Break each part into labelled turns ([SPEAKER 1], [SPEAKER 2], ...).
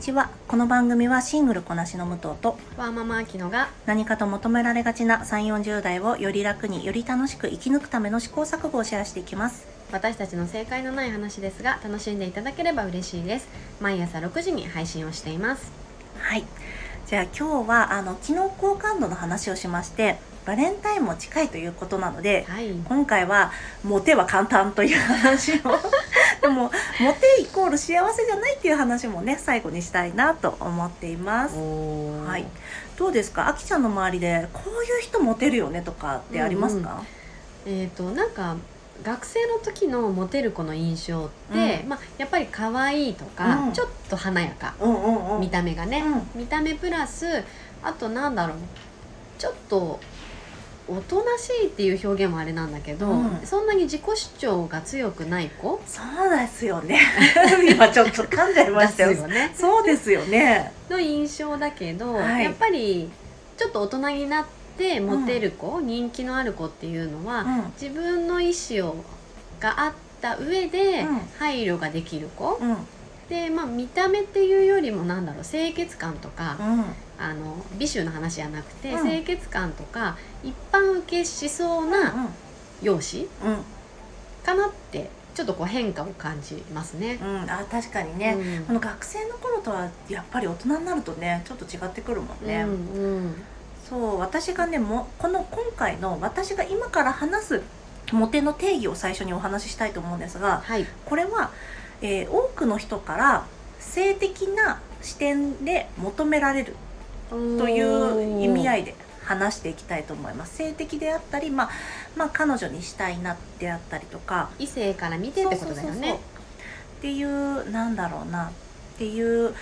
[SPEAKER 1] にちは。この番組はシングルこなしの武藤と
[SPEAKER 2] ワーママアキノが
[SPEAKER 1] 何かと求められがちな3 4 0代をより楽により楽しく生き抜くための試行錯誤をシェアしていきます。
[SPEAKER 2] 私たちの正解のない話ですが楽しんでいただければ嬉しいです。毎朝6時に配信をしています。
[SPEAKER 1] はい。じゃあ今日はあの機能好感度の話をしましてバレンタインも近いということなので、
[SPEAKER 2] はい。
[SPEAKER 1] 今回はモテは簡単という話をでもモテイコール幸せじゃないっていう話もね最後にしたいなと思っています。
[SPEAKER 2] お
[SPEAKER 1] はい。どうですか？あきちゃんの周りでこういう人モテるよねとかってありますか、
[SPEAKER 2] えっ、となんか学生の時のモテる子の印象って、
[SPEAKER 1] う
[SPEAKER 2] まあ、やっぱり可愛いとか、
[SPEAKER 1] うん。
[SPEAKER 2] ちょっと華やか、
[SPEAKER 1] うん、うんうん。
[SPEAKER 2] 見た目がね、
[SPEAKER 1] う
[SPEAKER 2] 見た目プラスあとなんだろう。ちょっとおとなしいっていう表現もあれなんだけど、
[SPEAKER 1] うん。
[SPEAKER 2] そんなに自己主張が強くない子？
[SPEAKER 1] そうですよね。今ちょっと噛んじゃいましたよ。
[SPEAKER 2] ですよね。
[SPEAKER 1] そうですよね。
[SPEAKER 2] の印象だけど、
[SPEAKER 1] はい。
[SPEAKER 2] やっぱりちょっと大人になってモテる子、人気のある子っていうのは、
[SPEAKER 1] うん。
[SPEAKER 2] 自分の意思をがあった上で
[SPEAKER 1] うん。
[SPEAKER 2] 配慮ができる子、
[SPEAKER 1] うん
[SPEAKER 2] でまあ見た目っていうよりもなんだろう清潔感とか、
[SPEAKER 1] うん。
[SPEAKER 2] あの美醜の話じゃなくて、
[SPEAKER 1] うん。
[SPEAKER 2] 清潔感とか一般受けしそうな容姿
[SPEAKER 1] うん。うん。
[SPEAKER 2] かなってちょっとこう変化を感じますね。
[SPEAKER 1] うん。あ確かにね、
[SPEAKER 2] うん。
[SPEAKER 1] この学生の頃とはやっぱり大人になるとねちょっと違ってくるもんね、
[SPEAKER 2] うんうん。
[SPEAKER 1] そう私がねもこの今回の私が今から話すモテの定義を最初にお話ししたいと思うんですが
[SPEAKER 2] はい、
[SPEAKER 1] これは、えー多くの人から性的な視点で求められるという意味合
[SPEAKER 2] い
[SPEAKER 1] いで話していきたいと思います。性的であったり、まあ、まあ彼女にしたいなであったりとか。
[SPEAKER 2] 異性から見てってことだよね。
[SPEAKER 1] っていうなんだろうな。っていう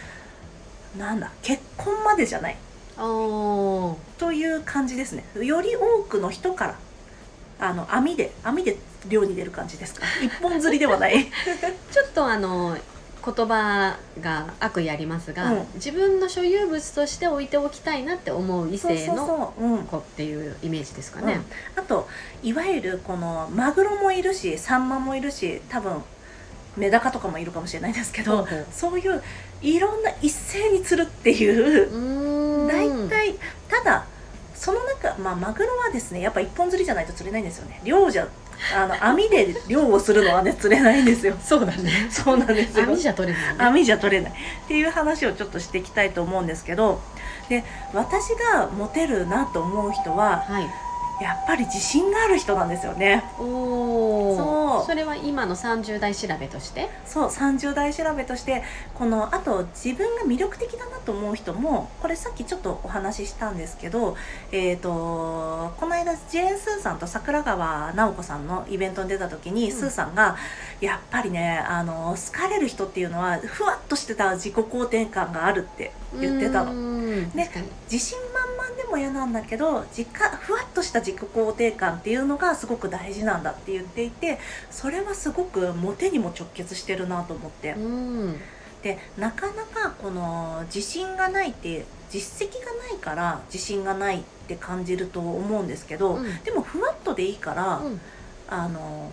[SPEAKER 1] なんだ結婚までじゃない。という感じですね。より多くの人からあの網で網で漁に出る感じですか？一本釣りではない。
[SPEAKER 2] ちょっとあの言葉が悪意ありますが、
[SPEAKER 1] うん。
[SPEAKER 2] 自分の所有物として置いておきたいなって思う異性の子っていうイメージですか
[SPEAKER 1] うん。
[SPEAKER 2] ね。
[SPEAKER 1] あといわゆるこのマグロもいるしサンマもいるし多分メダカとかもいるかもしれないですけど
[SPEAKER 2] ほうほう。
[SPEAKER 1] そういういろんな一斉に釣るっていう。大体ただその中、まあ、マグロはですねやっぱ一本釣りじゃないと釣れないんですよね。漁じゃあの網で漁をするのはね釣れないんですよ
[SPEAKER 2] そうだね。
[SPEAKER 1] そうなんですよ
[SPEAKER 2] 網じゃ取れないね。
[SPEAKER 1] 網じゃ取れないっていう話をちょっとしていきたいと思うんですけどで私がモテるなと思う人は
[SPEAKER 2] はい。
[SPEAKER 1] やっぱり自信がある人なんですよね
[SPEAKER 2] おお。
[SPEAKER 1] そう
[SPEAKER 2] それは今の30代調べとして？
[SPEAKER 1] そう30代調べとしてこのあと自分が魅力的だなと思う人もこれさっきちょっとお話ししたんですけどえっ、とこの間ジェーン・スーさんと桜川直子さんのイベントに出た時に、
[SPEAKER 2] うん
[SPEAKER 1] スーさんがやっぱりねあの好かれる人っていうのはふわっとしてた自己肯定感があるって言ってたのね。自信満々でも嫌なんだけど自家ふわっとした自己肯定感っていうのがすごく大事なんだって言っていてそれはすごくモテにも直結してるなと思って
[SPEAKER 2] うん。
[SPEAKER 1] でなかなかこの自信がないって実績がないから自信がないって感じると思うんですけど、
[SPEAKER 2] うん
[SPEAKER 1] でもふわっとでいいから、
[SPEAKER 2] うん
[SPEAKER 1] あの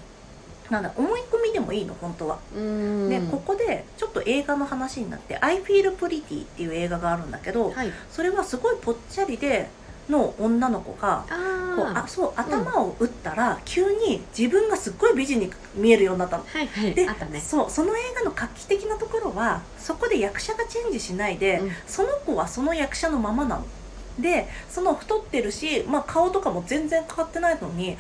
[SPEAKER 1] なんだ思い込みでもいいの本当は。
[SPEAKER 2] うん。
[SPEAKER 1] でここでちょっと映画の話になって「I Feel Pretty」っていう映画があるんだけど、
[SPEAKER 2] はい。
[SPEAKER 1] それはすごいぽっちゃりでの女の子がこう
[SPEAKER 2] あ
[SPEAKER 1] あそう頭を打ったら急に自分がすっごい美人に見えるようになったの。
[SPEAKER 2] あ。はいはい。
[SPEAKER 1] で
[SPEAKER 2] ね。
[SPEAKER 1] そうその映画の画期的なところはそこで役者がチェンジしないで、
[SPEAKER 2] うん
[SPEAKER 1] その子はその役者のままなの。でその太ってるし、まあ、顔とかも全然変わってないのに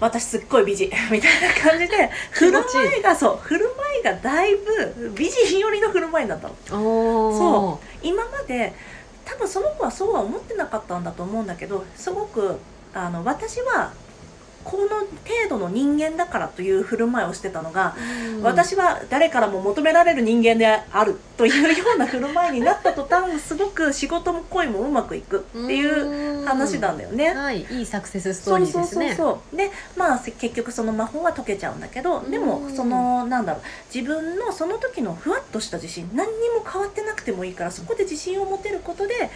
[SPEAKER 1] 私すっごい美人 みたいな感じで 振る舞いがそう振る舞いがだいぶ美人寄りの振る舞いになったの。
[SPEAKER 2] おお。
[SPEAKER 1] 今まで多分その子はそうは思ってなかったんだと思うんだけどすごくあの私はこの程度の人間だからという振る舞いをしてたのが、
[SPEAKER 2] うん。
[SPEAKER 1] 私は誰からも求められる人間であるというような振る舞いになった途端すごく仕事も恋もうまくいくっていう話なんだよね。
[SPEAKER 2] はい、いいサクセスストーリーですね。
[SPEAKER 1] そうそうそうでまあせ結局その魔法は解けちゃうんだけどでも
[SPEAKER 2] うん
[SPEAKER 1] そのなんだろう。自分のその時のふわっとした自信何にも変わってなくてもいいからそこで自信を持てることで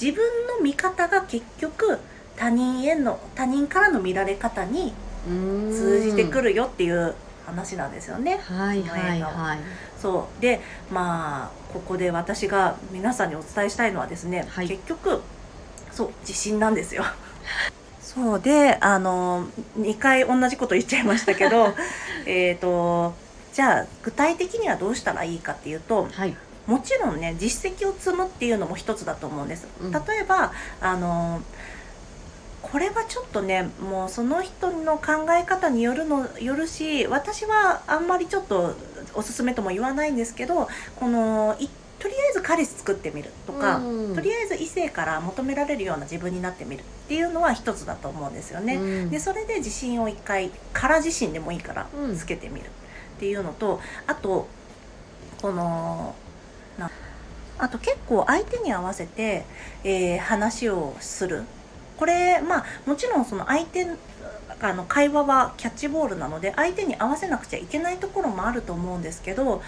[SPEAKER 1] 自分の見方が結局他人への他人からの見られ方に通じてく
[SPEAKER 2] る。
[SPEAKER 1] るよっていう話なんですよね。
[SPEAKER 2] はいはいはい
[SPEAKER 1] そうでまあここで私が皆さんにお伝えしたいのはですね、
[SPEAKER 2] はい
[SPEAKER 1] 結局そう自信なんですよ。そうであの2回同じこと言っちゃいましたけど えっとじゃあ具体的にはどうしたらいいかっていうと
[SPEAKER 2] はい
[SPEAKER 1] もちろんね実績を積むっていうのも一つだと思うんです。
[SPEAKER 2] うん
[SPEAKER 1] 例えばあのこれはちょっとねもうその人の考え方によるのよるし私はあんまりちょっとおすすめとも言わないんですけどこのいとりあえず彼氏作ってみるとか、
[SPEAKER 2] うん。
[SPEAKER 1] とりあえず異性から求められるような自分になってみるっていうのは一つだと思うんですよね。
[SPEAKER 2] うん。
[SPEAKER 1] でそれで自信を一回から自信でもいいから
[SPEAKER 2] うん
[SPEAKER 1] つけてみるっていうのと、あとこのなあと結構相手に合わせて、えー話をするこれまあもちろんその相手あの会話はキャッチボールなので相手に合わせなくちゃいけないところもあると思うんですけど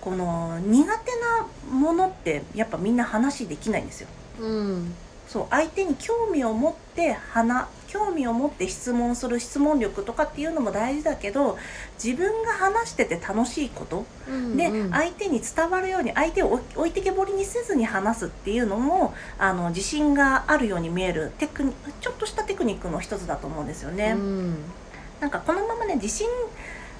[SPEAKER 1] この苦手なものってやっぱみんな話できないんですよ。
[SPEAKER 2] うん
[SPEAKER 1] そう相手に興味を持って話興味を持って質問する質問力とかっていうのも大事だけど自分が話してて楽しいこと
[SPEAKER 2] うん
[SPEAKER 1] で、
[SPEAKER 2] うん
[SPEAKER 1] 相手に伝わるように相手を置置いてけぼりにせずに話すっていうのもあの自信があるように見えるテクニちょっとしたテクニックの一つだと思うんですよね。
[SPEAKER 2] うん
[SPEAKER 1] なんかこのままね自信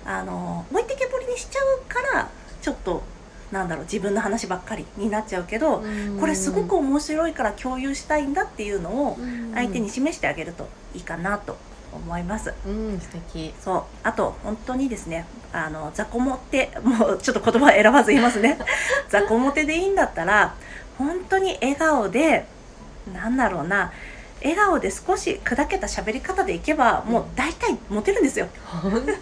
[SPEAKER 1] あの置いてけぼりにしちゃうからちょっとなんだろう自分の話ばっかりになっちゃうけど、これすごく面白いから共有したいんだっていうのを相手に示してあげるといいかなと思います。
[SPEAKER 2] うん素敵。
[SPEAKER 1] そう。あと本当にですねあの雑魚モテもうちょっと言葉選ばず言いますね。雑魚モテでいいんだったら本当に笑顔でなんだろうな笑顔で少し砕けた喋り方でいけばもう大体モテるんですよ。
[SPEAKER 2] 本当に？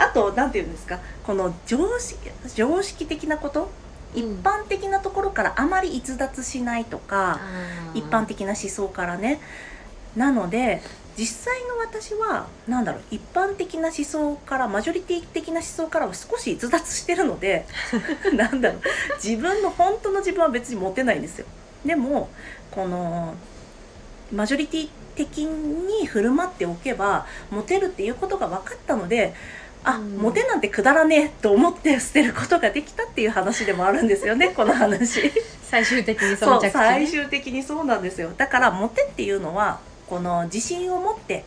[SPEAKER 1] あと何て言うんですかこの常識常識的なこと一般的なところからあまり逸脱しないとか、一般的な思想からね。なので実際の私は何だろう一般的な思想からマジョリティ的な思想からは少し逸脱してるので なんだろう自分の本当の自分は別に持てないんですよ。でもこのマジョリティ的に振る舞っておけばモテるっていうことが分かったのであ、
[SPEAKER 2] うん。
[SPEAKER 1] モテなんてくだらねえと思って捨てることができたっていう話でもあるんですよね この話。
[SPEAKER 2] 最終的にそ
[SPEAKER 1] そう
[SPEAKER 2] の着地
[SPEAKER 1] 最終的にそうなんですよ。だからモテっていうのはこの自信を持って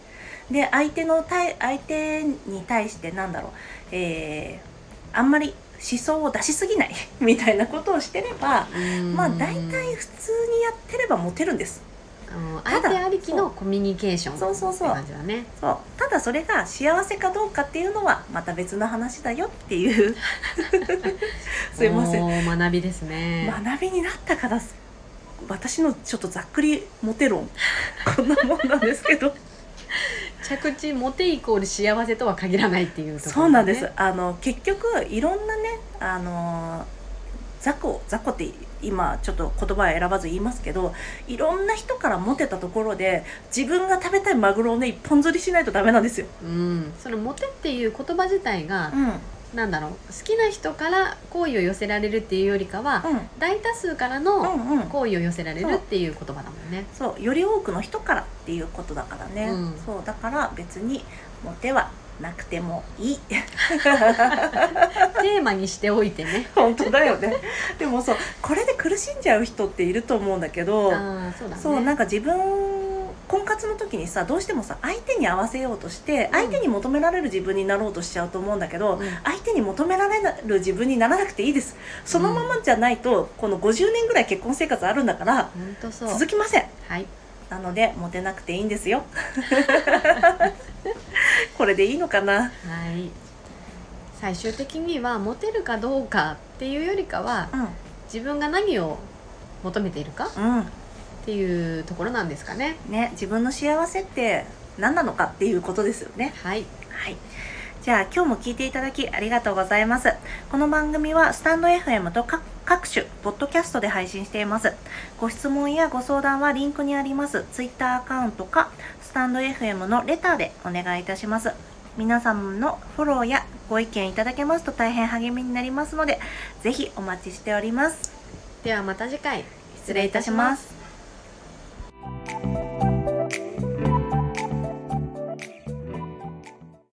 [SPEAKER 1] で相手の対相手に対してなんだろう、えーあんまり思想を出しすぎないみたいなことをしてればまあ大体普通にやってればモテるんです
[SPEAKER 2] 相手ありきのコミュニケーション
[SPEAKER 1] そうそうそう。
[SPEAKER 2] 感じだね。
[SPEAKER 1] そう。ただそれが幸せかどうかっていうのはまた別の話だよっていう。すいません。
[SPEAKER 2] 学びですね。
[SPEAKER 1] 学びになったからす私のちょっとざっくりモテ論こんなもんなんですけど。
[SPEAKER 2] 着地モテイコール幸せとは限らないっていうところ、
[SPEAKER 1] そうなんです。あの結局いろんなねあの雑魚雑魚って今ちょっと言葉を選ばず言いますけどいろんな人からモテたところで自分が食べたいマグロをね一本釣りしないとダメなんですよ。
[SPEAKER 2] うん。そのモテっていう言葉自体が、
[SPEAKER 1] うん。
[SPEAKER 2] なんだろう好きな人から好意を寄せられるっていうよりかは、
[SPEAKER 1] うん。
[SPEAKER 2] 大多数から
[SPEAKER 1] う
[SPEAKER 2] の好意を寄せられるっていう言葉だもんね。
[SPEAKER 1] そう。より多くの人からっていうことだからね、
[SPEAKER 2] うん。
[SPEAKER 1] そう。だから別にモテはなくてもいい。
[SPEAKER 2] テーマにしておいてね。
[SPEAKER 1] 本当だよね。でもそうこれで苦しんじゃう人っていると思うんだけど
[SPEAKER 2] そうだね。
[SPEAKER 1] そうなんか自分婚活の時にさどうしてもさ相手に合わせようとして相手に求められる自分になろうとしちゃうと思うんだけど、
[SPEAKER 2] うん。
[SPEAKER 1] 相手に求められる自分にならなくていいです。そのままじゃないと、この50年ぐらい結婚生活あるんだから続きません。
[SPEAKER 2] はい。
[SPEAKER 1] なのでモテなくていいんですよ これでいいのかな？
[SPEAKER 2] はい。最終的にはモテるかどうかっていうよりかは自分が何を求めているかっ
[SPEAKER 1] うん。うん
[SPEAKER 2] ていうところなんですかね。
[SPEAKER 1] ね自分の幸せって何なのかっていうことですよね。
[SPEAKER 2] はい。
[SPEAKER 1] はい。じゃあ今日も聞いていただきありがとうございます。この番組はスタンド FM と各各種ポッドキャストで配信しています。ご質問やご相談はリンクにあります Twitter アカウントかスタンド FM のレターでお願いいたします。皆さんのフォローやご意見いただけますと大変励みになりますので、ぜひお待ちしております。
[SPEAKER 2] ではまた次回
[SPEAKER 1] 失礼いたします。